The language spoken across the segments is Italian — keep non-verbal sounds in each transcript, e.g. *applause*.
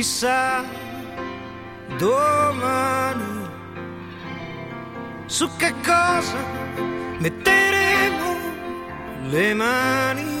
chissà, domani su che cosa metteremo le mani.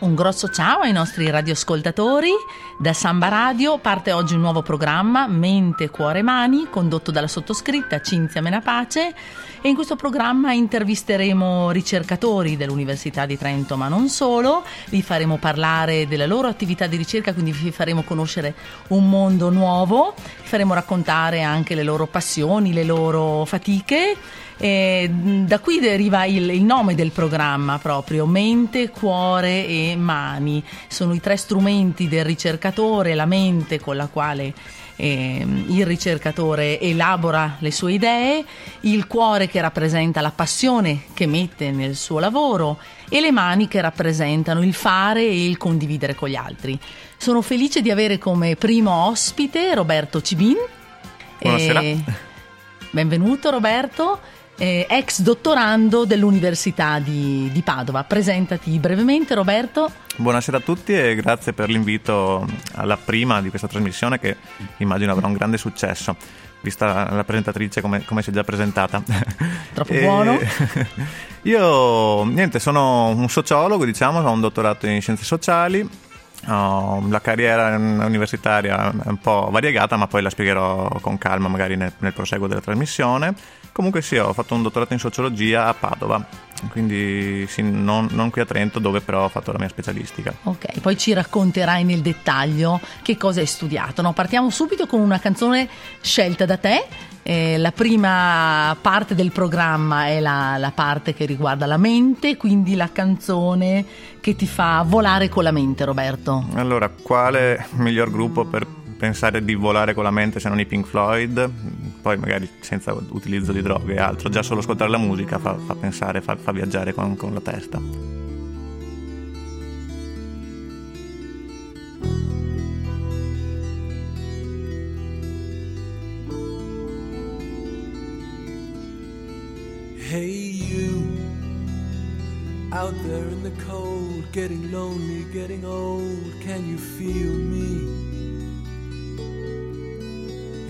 Un grosso ciao ai nostri radioascoltatori. Da Samba Radio parte oggi un nuovo programma, Mente, Cuore, Mani, condotto dalla sottoscritta Cinzia Menapace. E in questo programma intervisteremo ricercatori dell'Università di Trento, ma non solo. Vi faremo parlare della loro attività di ricerca, quindi vi faremo conoscere un mondo nuovo. Vi faremo raccontare anche le loro passioni, le loro fatiche e da qui deriva il, il, nome del programma proprio, mente, cuore e mani. Sono i tre strumenti del ricercatore, la mente con la quale eh, il ricercatore elabora le sue idee, il cuore che rappresenta la passione che mette nel suo lavoro e le mani che rappresentano il fare e il condividere con gli altri. Sono felice di avere come primo ospite Roberto Cibin. Buonasera. E... Benvenuto Roberto eh, ex dottorando dell'Università di, di, Padova. Presentati brevemente Roberto. Buonasera a tutti e grazie per l'invito alla prima di questa trasmissione che immagino avrà un grande successo, vista la presentatrice come, come si è già presentata. *laughs* Troppo *laughs* e... buono. *laughs* Io, niente, sono un sociologo, diciamo, ho un dottorato in scienze sociali, Oh, la carriera universitaria è un po' variegata, ma poi la spiegherò con calma magari nel, nel proseguo della trasmissione. Comunque sì, ho fatto un dottorato in sociologia a Padova, quindi sì, non, non, qui a Trento dove però ho fatto la mia specialistica. Ok, poi ci racconterai nel dettaglio che cosa hai studiato. No, partiamo subito con una canzone scelta da te. Eh, la prima parte del programma è la, la parte che riguarda la mente, quindi la canzone che ti fa volare con la mente, Roberto. Allora, quale miglior gruppo per pensare di volare con la mente se non i Pink Floyd? poi magari senza utilizzo di droghe e altro, già solo ascoltare la musica fa, fa pensare, fa, fa viaggiare con, con la testa. Hey you, out there in the cold, getting lonely, getting old, can you feel me?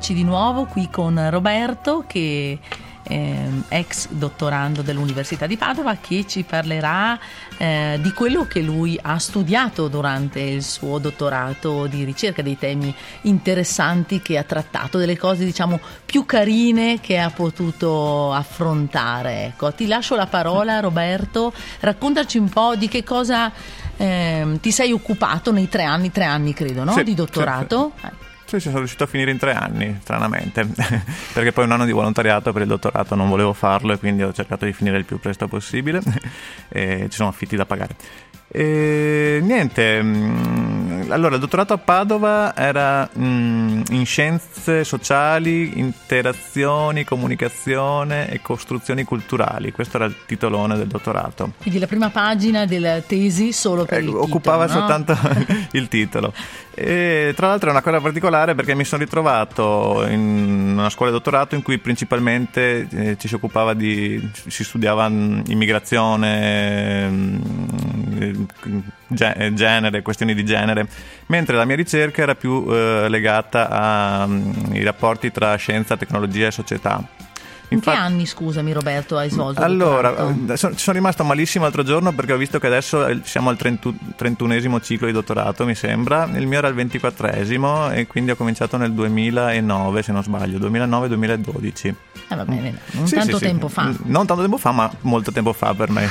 Eccoci di nuovo qui con Roberto che eh, ex dottorando dell'Università di Padova che ci parlerà eh, di quello che lui ha studiato durante il suo dottorato di ricerca, dei temi interessanti che ha trattato, delle cose diciamo più carine che ha potuto affrontare. Ecco, ti lascio la parola Roberto, raccontaci un po' di che cosa eh, ti sei occupato nei tre anni, tre anni credo, no? sì, di dottorato. Sì, sì. Sì, sono riuscito a finire in tre anni, stranamente, *laughs* perché poi un anno di volontariato per il dottorato non volevo farlo e quindi ho cercato di finire il più presto possibile *laughs* e ci sono affitti da pagare. E niente, mm, allora il dottorato a Padova era mm, in scienze sociali, interazioni, comunicazione e costruzioni culturali. Questo era il titolone del dottorato. Quindi la prima pagina della tesi solo per eh, il titolo, Occupava no? soltanto *laughs* il titolo. E tra l'altro è una cosa particolare perché mi sono ritrovato in una scuola di dottorato in cui principalmente eh, ci si occupava di, si studiava immigrazione, mm, genere, questioni di genere, mentre la mia ricerca era più eh, legata ai mm, rapporti tra scienza, tecnologia e società. In Infatti, che anni, scusami Roberto, hai svolto? Allora, eh, sono, sono rimasto malissimo l'altro giorno perché ho visto che adesso siamo al 31esimo ciclo di dottorato, mi sembra. Il mio era il 24esimo e quindi ho cominciato nel 2009, se non sbaglio, 2009-2012. Eh, va bene, non sì, tanto sì, tempo sì. fa. Non tanto tempo fa, ma molto tempo fa per me.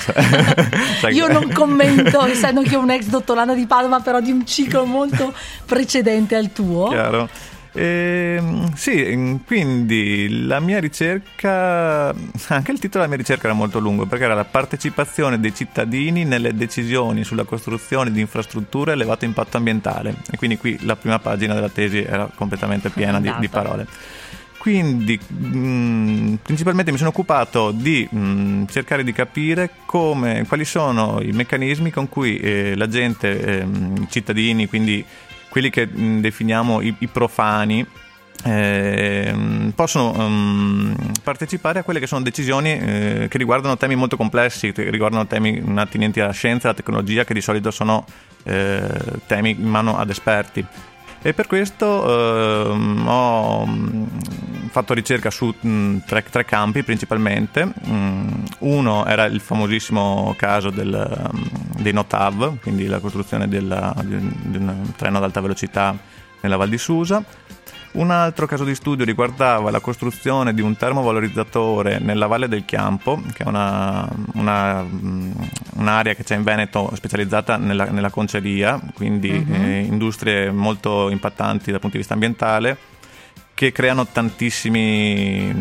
*laughs* Io non commento, *laughs* essendo che ho un ex dottorando di Padova, però di un ciclo molto precedente al tuo. Chiaro. Eh, sì, quindi la mia ricerca, anche il titolo della mia ricerca era molto lungo perché era la partecipazione dei cittadini nelle decisioni sulla costruzione di infrastrutture a elevato impatto ambientale. E quindi qui la prima pagina della tesi era completamente piena di, di parole. Quindi mh, mm, principalmente mi sono occupato di mh, mm, cercare di capire come, quali sono i meccanismi con cui eh, la gente, eh, i cittadini, quindi quelli che mm, definiamo i, i profani, eh, possono um, partecipare a quelle che sono decisioni eh, che riguardano temi molto complessi, che riguardano temi attinenti alla scienza alla tecnologia, che di solito sono eh, temi in mano ad esperti. E per questo ehm, ho mm, fatto ricerca su mh, tre, tre, campi principalmente. Mm, uno era il famosissimo caso del, um, dei NOTAV, quindi la costruzione della, di, un, di un treno ad alta velocità nella Val di Susa. Un altro caso di studio riguardava la costruzione di un termovalorizzatore nella Valle del Chiampo, che è una, una, un'area che c'è in Veneto specializzata nella, nella conceria, quindi uh-huh. eh, industrie molto impattanti dal punto di vista ambientale, che creano tantissimi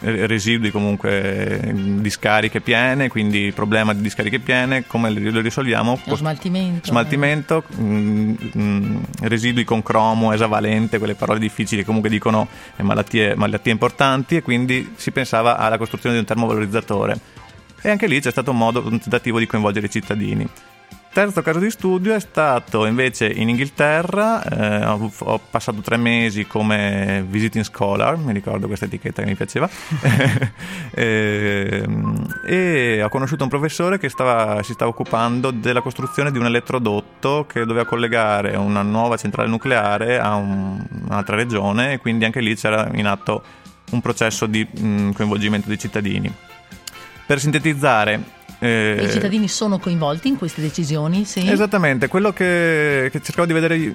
residui comunque di scariche piene, quindi problema di discariche piene, come lo risolviamo? Lo smaltimento. Smaltimento, eh. mh, mh, residui con cromo, esavalente, quelle parole difficili comunque dicono malattie, malattie importanti e quindi si pensava alla costruzione di un termovalorizzatore. E anche lì c'è stato un modo, un tentativo di coinvolgere i cittadini. Terzo caso di studio è stato invece in Inghilterra, eh, ho, ho, passato tre mesi come visiting scholar, mi ricordo questa etichetta che mi piaceva, e, *laughs* ehm, e, ho conosciuto un professore che stava, si stava occupando della costruzione di un elettrodotto che doveva collegare una nuova centrale nucleare a un, un'altra regione e quindi anche lì c'era in atto un processo di mh, mm, coinvolgimento dei cittadini. Per sintetizzare, eh, I cittadini sono coinvolti in queste decisioni? Sì. Esattamente, quello che, che cercavo di vedere,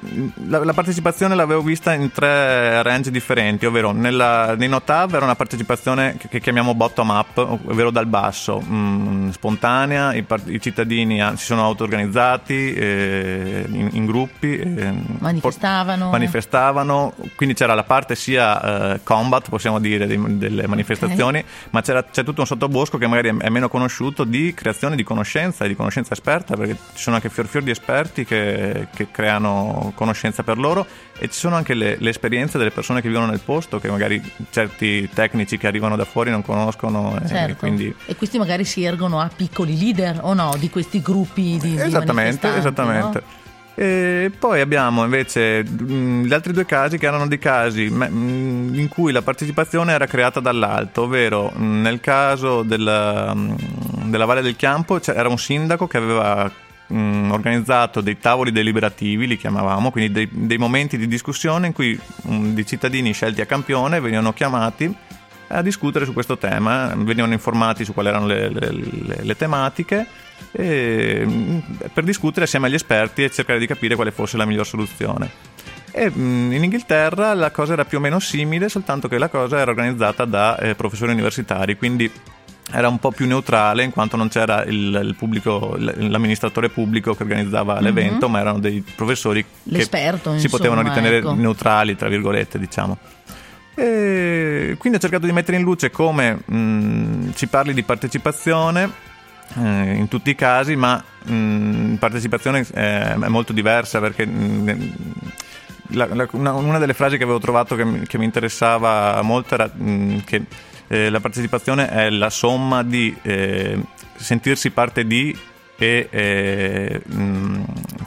la, la, partecipazione l'avevo vista in tre range differenti, ovvero nella, nei Notav era una partecipazione che, che chiamiamo bottom up, ovvero dal basso, mh, mm, spontanea, i, i, cittadini si sono auto-organizzati eh, in, in, gruppi, eh, manifestavano. manifestavano, quindi c'era la parte sia eh, combat, possiamo dire, di, delle manifestazioni, okay. ma c'è tutto un sottobosco che magari è, è meno conosciuto di creazione di conoscenza e di conoscenza esperta, perché ci sono anche fior fior di esperti che, che creano conoscenza per loro e ci sono anche le, le, esperienze delle persone che vivono nel posto, che magari certi tecnici che arrivano da fuori non conoscono. Certo. E, quindi... e questi magari si ergono a piccoli leader o no di questi gruppi di, esattamente, di Esattamente, no? E poi abbiamo invece mh, gli altri due casi che erano dei casi mh, in cui la partecipazione era creata dall'alto, ovvero mh, nel caso della, della Valle del Chiampo c'era un sindaco che aveva organizzato dei tavoli deliberativi, li chiamavamo, quindi dei, dei momenti di discussione in cui dei cittadini scelti a campione venivano chiamati a discutere su questo tema, venivano informati su quali erano le, le, le, le tematiche e, mm, per discutere assieme agli esperti e cercare di capire quale fosse la miglior soluzione. E mm, in Inghilterra la cosa era più o meno simile, soltanto che la cosa era organizzata da eh, professori universitari, quindi era un po' più neutrale in quanto non c'era il, il pubblico, l'amministratore pubblico che organizzava mm-hmm. l'evento, ma erano dei professori L'esperto, che si insomma, potevano ritenere ecco. neutrali, tra virgolette, diciamo. E quindi ho cercato di mettere in luce come mh, si parli di partecipazione eh, in tutti i casi, ma mh, partecipazione eh, è molto diversa perché mh, la, la, una, una, delle frasi che avevo trovato che, che mi interessava molto era mh, che eh, la partecipazione è la somma di eh, sentirsi parte di e eh,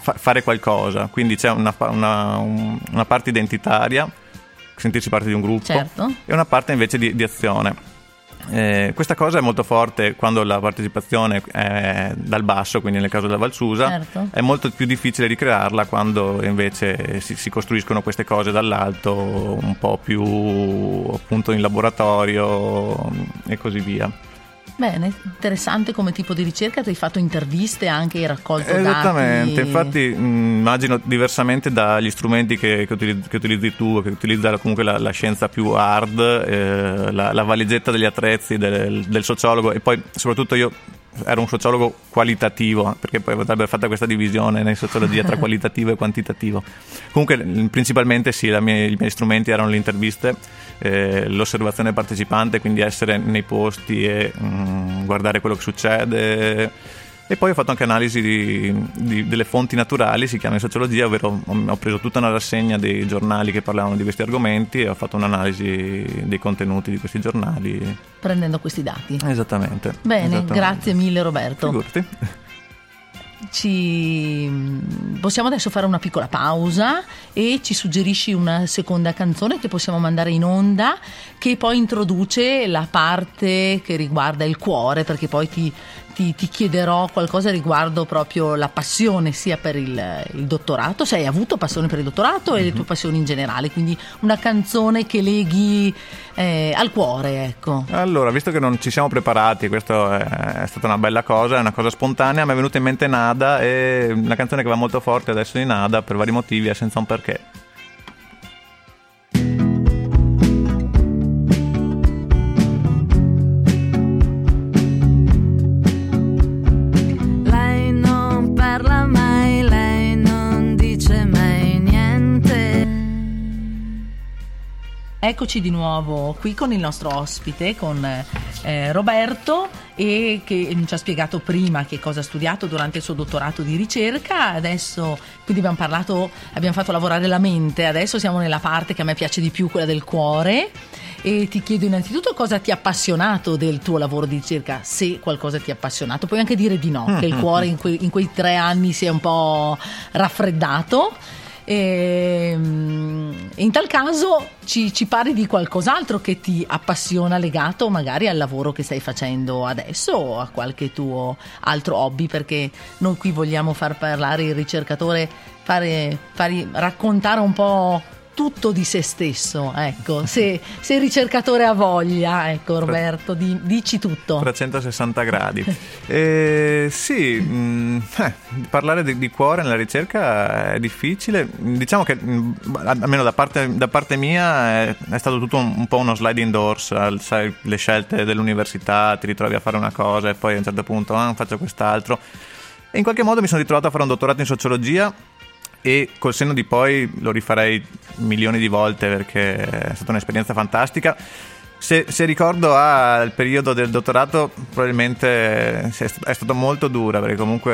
fa, fare qualcosa, quindi c'è una, una, una parte identitaria sentirsi parte di un gruppo certo. e una parte invece di, di azione. Eh, questa cosa è molto forte quando la partecipazione è dal basso, quindi nel caso della Valsusa, Certo. è molto più difficile ricrearla quando invece si, si costruiscono queste cose dall'alto, un po' più appunto in laboratorio e così via. Bene, interessante come tipo di ricerca, hai fatto interviste anche, hai raccolto Esattamente, dati. infatti mh, immagino diversamente dagli strumenti che, che utilizzi, che utilizzi tu, che utilizza comunque la, la scienza più hard, eh, la, la valigetta degli attrezzi del, del sociologo e poi soprattutto io ero un sociologo qualitativo, perché poi potrebbe fatta questa divisione in sociologia tra *laughs* qualitativo e quantitativo. Comunque, principalmente sì, mie- i miei strumenti erano le interviste, eh, l'osservazione partecipante, quindi essere nei posti e mh, guardare quello che succede. E poi ho fatto anche analisi di- di- delle fonti naturali, si chiama in sociologia, ovvero ho preso tutta una rassegna dei giornali che parlavano di questi argomenti e ho fatto un'analisi dei contenuti di questi giornali. Prendendo questi dati. Esattamente. Bene, esattamente. grazie mille Roberto. Figurati. Ci... Possiamo adesso fare una piccola pausa e ci suggerisci una seconda canzone che possiamo mandare in onda che poi introduce la parte che riguarda il cuore perché poi ti, ti- ti chiederò qualcosa riguardo proprio la passione sia per il, il dottorato, se hai avuto passione per il dottorato e le tue passioni in generale, quindi una canzone che leghi eh, al cuore, ecco. Allora, visto che non ci siamo preparati, questa è, è stata una bella cosa, è una cosa spontanea, mi è venuta in mente Nada e una canzone che va molto forte adesso di Nada per vari motivi è senza un perché. Eccoci di nuovo qui con il nostro ospite, con eh, Roberto, e che ci ha spiegato prima che cosa ha studiato durante il suo dottorato di ricerca. Adesso, quindi abbiamo parlato, abbiamo fatto lavorare la mente, adesso siamo nella parte che a me piace di più, quella del cuore. E ti chiedo innanzitutto cosa ti ha appassionato del tuo lavoro di ricerca, se qualcosa ti ha appassionato, puoi anche dire di no, che il *laughs* cuore in, que- in quei tre anni si è un po' raffreddato. E, mm, in tal caso ci, ci parli di qualcos'altro che ti appassiona legato magari al lavoro che stai facendo adesso o a qualche tuo altro hobby? Perché noi qui vogliamo far parlare il ricercatore, fare, fare- raccontare un po' tutto di se stesso, ecco, se, se il ricercatore ha voglia, ecco Roberto, di- dici tutto. 360 gradi. *laughs* Eh, sì, mh, eh, parlare di, di cuore nella ricerca è difficile. Diciamo che, mh, almeno da parte, da parte mia, è, è stato tutto un, un po' uno sliding doors. al- Sai, le scelte dell'università, ti ritrovi a fare una cosa e poi a un certo punto ah, faccio quest'altro. E in qualche modo mi sono ritrovato a fare un dottorato in sociologia e col senno di poi lo rifarei milioni di volte perché è stata un'esperienza fantastica. Se, se ricordo al periodo del dottorato, probabilmente è st- è stato molto dura perché comunque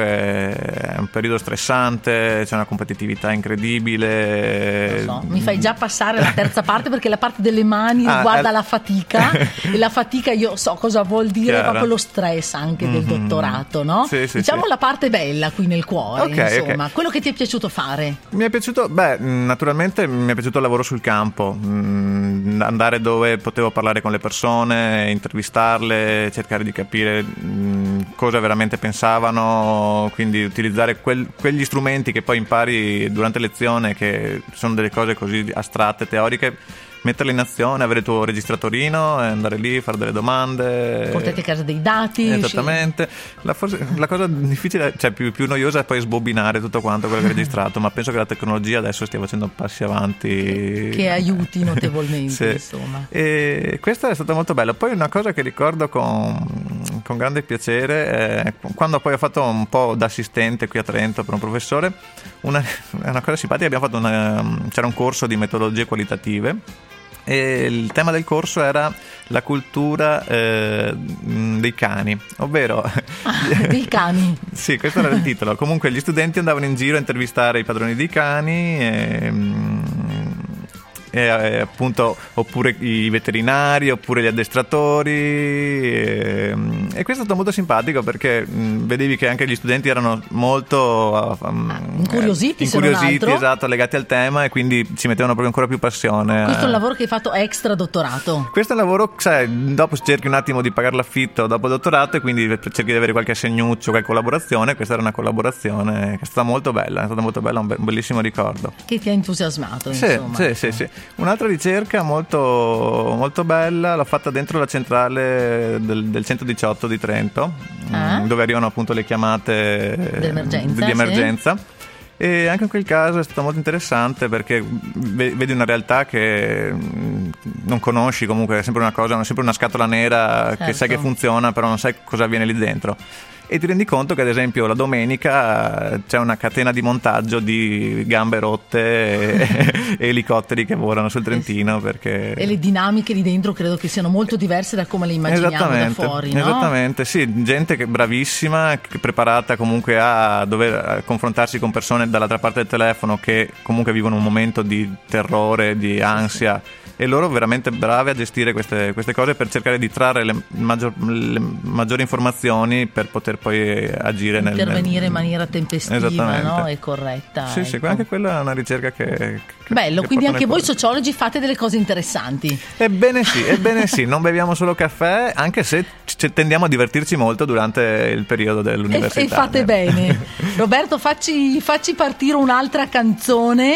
è un periodo stressante, c'è una competitività incredibile. Lo so, mi fai già passare la terza parte perché la parte delle mani Ah, riguarda eh. la fatica *laughs* e la fatica io so cosa vuol dire Chiaro. proprio lo stress anche del Mhm. dottorato, no? Sì, sì, diciamo sì. la parte bella qui nel cuore, Ok, insomma, ok. quello che ti è piaciuto fare. Mi è piaciuto, beh, mh, naturalmente mi è piaciuto il lavoro sul campo, mh, andare dove potevo parlare con le persone, intervistarle, cercare di capire mh, cosa veramente pensavano, quindi utilizzare quel- quegli strumenti che poi impari durante lezione, che sono delle cose così astratte, teoriche, metterle in azione, avere il tuo registratorino, e andare lì, fare delle domande. Portate a casa dei dati. Esattamente. La, forse- la cosa difficile, cioè più, più noiosa è poi sbobinare tutto quanto quello che hai *laughs* registrato, ma penso che la tecnologia adesso stia facendo passi avanti. Che, che aiuti notevolmente, *laughs* Sì. insomma. E questa è stata molto bella. Poi una cosa che ricordo con, con grande piacere è quando poi ho fatto un po' da assistente qui a Trento per un professore, una, *laughs* è una cosa simpatica, abbiamo fatto una- c'era un corso di metodologie qualitative e il tema del corso era la cultura eh, dei cani, ovvero Ah, dei cani. *laughs* sì, questo era il titolo. Comunque gli studenti andavano in giro a intervistare i padroni dei cani e, eh, appunto, oppure i veterinari, oppure gli addestratori. E, e questo è stato molto simpatico perché mh, vedevi che anche gli studenti erano molto um, ah, incuriositi, eh, incuriositi esatto, legati al tema e quindi ci mettevano proprio ancora più passione. Questo è un lavoro che hai fatto extra dottorato. Questo è un lavoro, sai, dopo cerchi un attimo di pagare l'affitto dopo il dottorato e quindi cerchi di avere qualche assegnuccio, qualche collaborazione. Questa era una collaborazione che è stata molto bella, è stata molto bella, un, be- un bellissimo ricordo. Che ti ha entusiasmato, sì, insomma. Sì, sì, sì. Un'altra ricerca molto, molto bella l'ho fatta dentro la centrale del, del 118 di Trento, ah. dove arrivano appunto le chiamate D'emergenza, di emergenza. Sì. E anche in quel caso è stato molto interessante perché vedi una realtà che mm, non conosci, comunque è sempre una cosa, è sempre una scatola nera certo. che sai che certo. funziona, però non sai cosa avviene lì dentro e ti rendi conto che ad esempio la domenica eh, c'è una catena di montaggio di gambe rotte e, *laughs* e elicotteri che volano sul Trentino perché... e le dinamiche lì dentro credo che siano molto diverse da come le immaginiamo da fuori no? esattamente sì gente che bravissima che preparata comunque a dover confrontarsi con persone dall'altra parte del telefono che comunque vivono un momento di terrore di ansia e loro veramente bravi a gestire queste, queste cose per cercare di trarre le, maggior, le, maggiori informazioni per poter poi agire nel intervenire in maniera tempestiva no? e corretta sì ecco. sì anche quella è una ricerca che, che bello che quindi anche voi sociologi fate delle cose interessanti. Ebbene sì *laughs* ebbene sì non beviamo solo caffè anche se tendiamo a divertirci molto durante il periodo dell'università. E, e fate bene. *laughs* Roberto facci, facci, partire un'altra canzone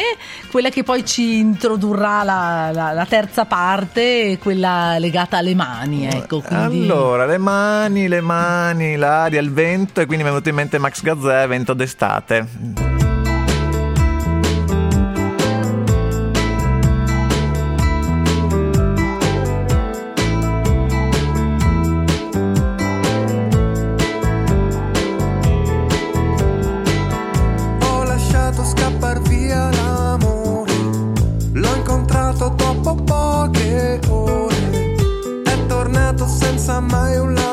quella che poi ci introdurrà la, la, la terza parte, quella legata alle mani. Ecco, quindi... Allora, le mani, le mani, l'aria, il vento, e quindi mi è venuto in mente Max Gazzè, vento d'estate. dopo poche ore. È tornato senza mai un lavoro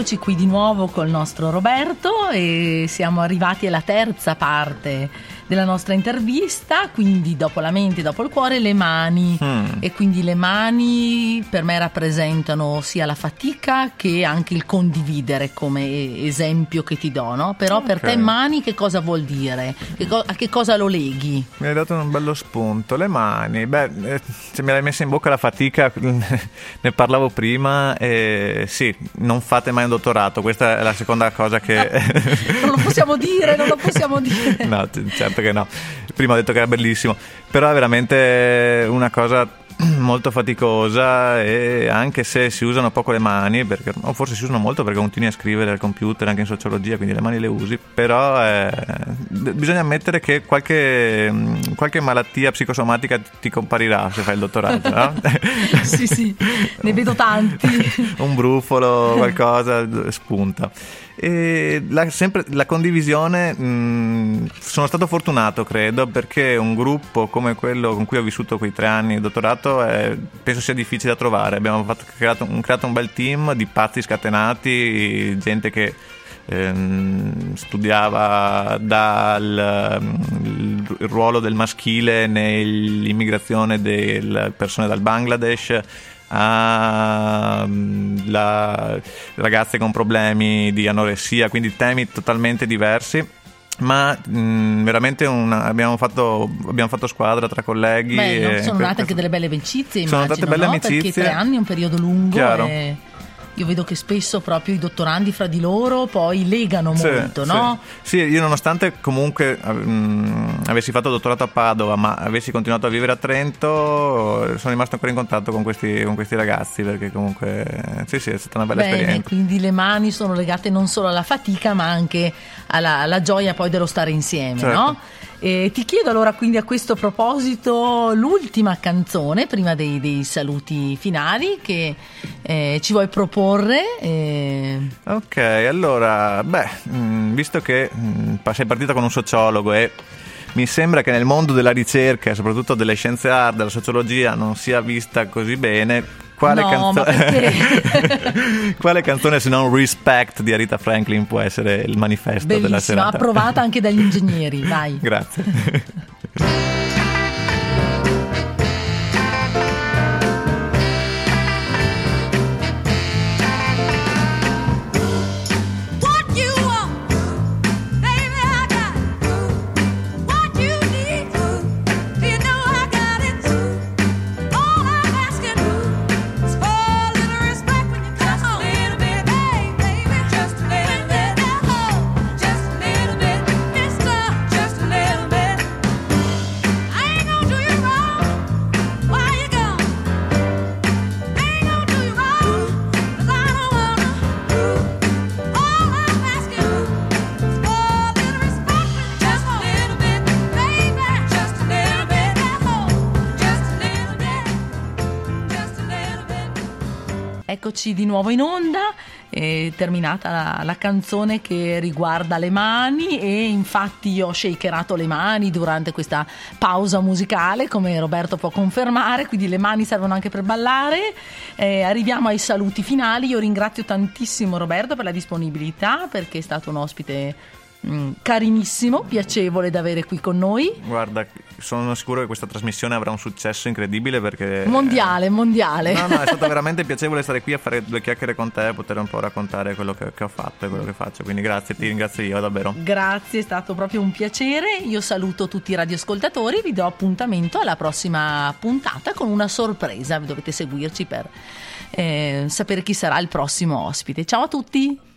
Eccoci qui di nuovo col nostro Roberto e siamo arrivati alla terza parte della nostra intervista, quindi dopo la mente, dopo il cuore, le mani. Mm. E quindi le mani per me rappresentano sia la fatica che anche il condividere come esempio che ti do, no? Però okay. per te mani che cosa vuol dire? Che co- a che cosa lo leghi? Mi hai dato un bello spunto. Le mani, beh, eh, se me l'hai messa in bocca la fatica, *laughs* ne parlavo prima, eh, sì, non fate mai un dottorato, questa è la seconda cosa che... non lo possiamo dire, non lo possiamo *laughs* dire. no, certo che no. Prima ho detto che era bellissimo, però è veramente una cosa *clears throat* molto faticosa e anche se si usano poco le mani, perché, o forse si usano molto perché continui a scrivere al computer anche in sociologia, quindi le mani le usi, però eh, bisogna ammettere che qualche, qualche, malattia psicosomatica ti comparirà se fai il dottorato. No? *laughs* sì, sì, ne vedo tanti. *laughs* Un brufolo, qualcosa spunta. E la, sempre, la condivisione, mh, sono stato fortunato credo perché un gruppo come quello con cui ho vissuto quei tre anni di dottorato è, penso sia difficile da trovare. Abbiamo fatto, creato, un, creato un bel team di pazzi scatenati, gente che ehm, studiava dal il ruolo del maschile nell'immigrazione delle persone dal Bangladesh a mm, la, ragazze con problemi di anoressia, quindi temi totalmente diversi ma mh, mm, veramente una, abbiamo, fatto, abbiamo, fatto, squadra tra colleghi. Beh, sono nate anche delle belle amicizie, sono state belle no? amicizie. Perché tre anni è un periodo lungo. Chiaro. E io vedo che spesso proprio i dottorandi fra di loro poi legano sì, molto, no? Sì. sì. io nonostante comunque mh, avessi fatto dottorato a Padova, ma avessi continuato a vivere a Trento, sono rimasto ancora in contatto con questi, con questi ragazzi perché comunque sì, sì, è stata una bella Bene, esperienza. Quindi le mani sono legate non solo alla fatica, ma anche alla, alla gioia poi dello stare insieme, certo. no? E ti chiedo allora quindi a questo proposito l'ultima canzone prima dei, dei saluti finali che eh, ci vuoi proporre. Eh... Ok, allora, beh, mm, visto che mm, sei partita con un sociologo e mi sembra che nel mondo della ricerca, soprattutto delle scienze hard, della sociologia, non sia vista così bene. Quale, no, canzo- *laughs* Quale canzone se non Respect di Arita Franklin può essere il manifesto Bellissima, della serata? approvata anche dagli ingegneri, *laughs* vai. Grazie. Eccoci di nuovo in onda, è terminata la, la, canzone che riguarda le mani e infatti io ho shakerato le mani durante questa pausa musicale come Roberto può confermare, quindi le mani servono anche per ballare. Eh, arriviamo ai saluti finali, io ringrazio tantissimo Roberto per la disponibilità perché è stato un ospite Mm, carinissimo, piacevole da avere qui con noi. Guarda, sono sicuro che questa trasmissione avrà un successo incredibile perché... Mondiale, mondiale. No, no, è stato *laughs* veramente piacevole stare qui a fare due chiacchiere con te e poter un po' raccontare quello che, che ho fatto e quello che faccio. Quindi grazie, ti ringrazio io davvero. Grazie, è stato proprio un piacere. Io saluto tutti i radioascoltatori, vi do appuntamento alla prossima puntata con una sorpresa. Dovete seguirci per eh, sapere chi sarà il prossimo ospite. Ciao a tutti!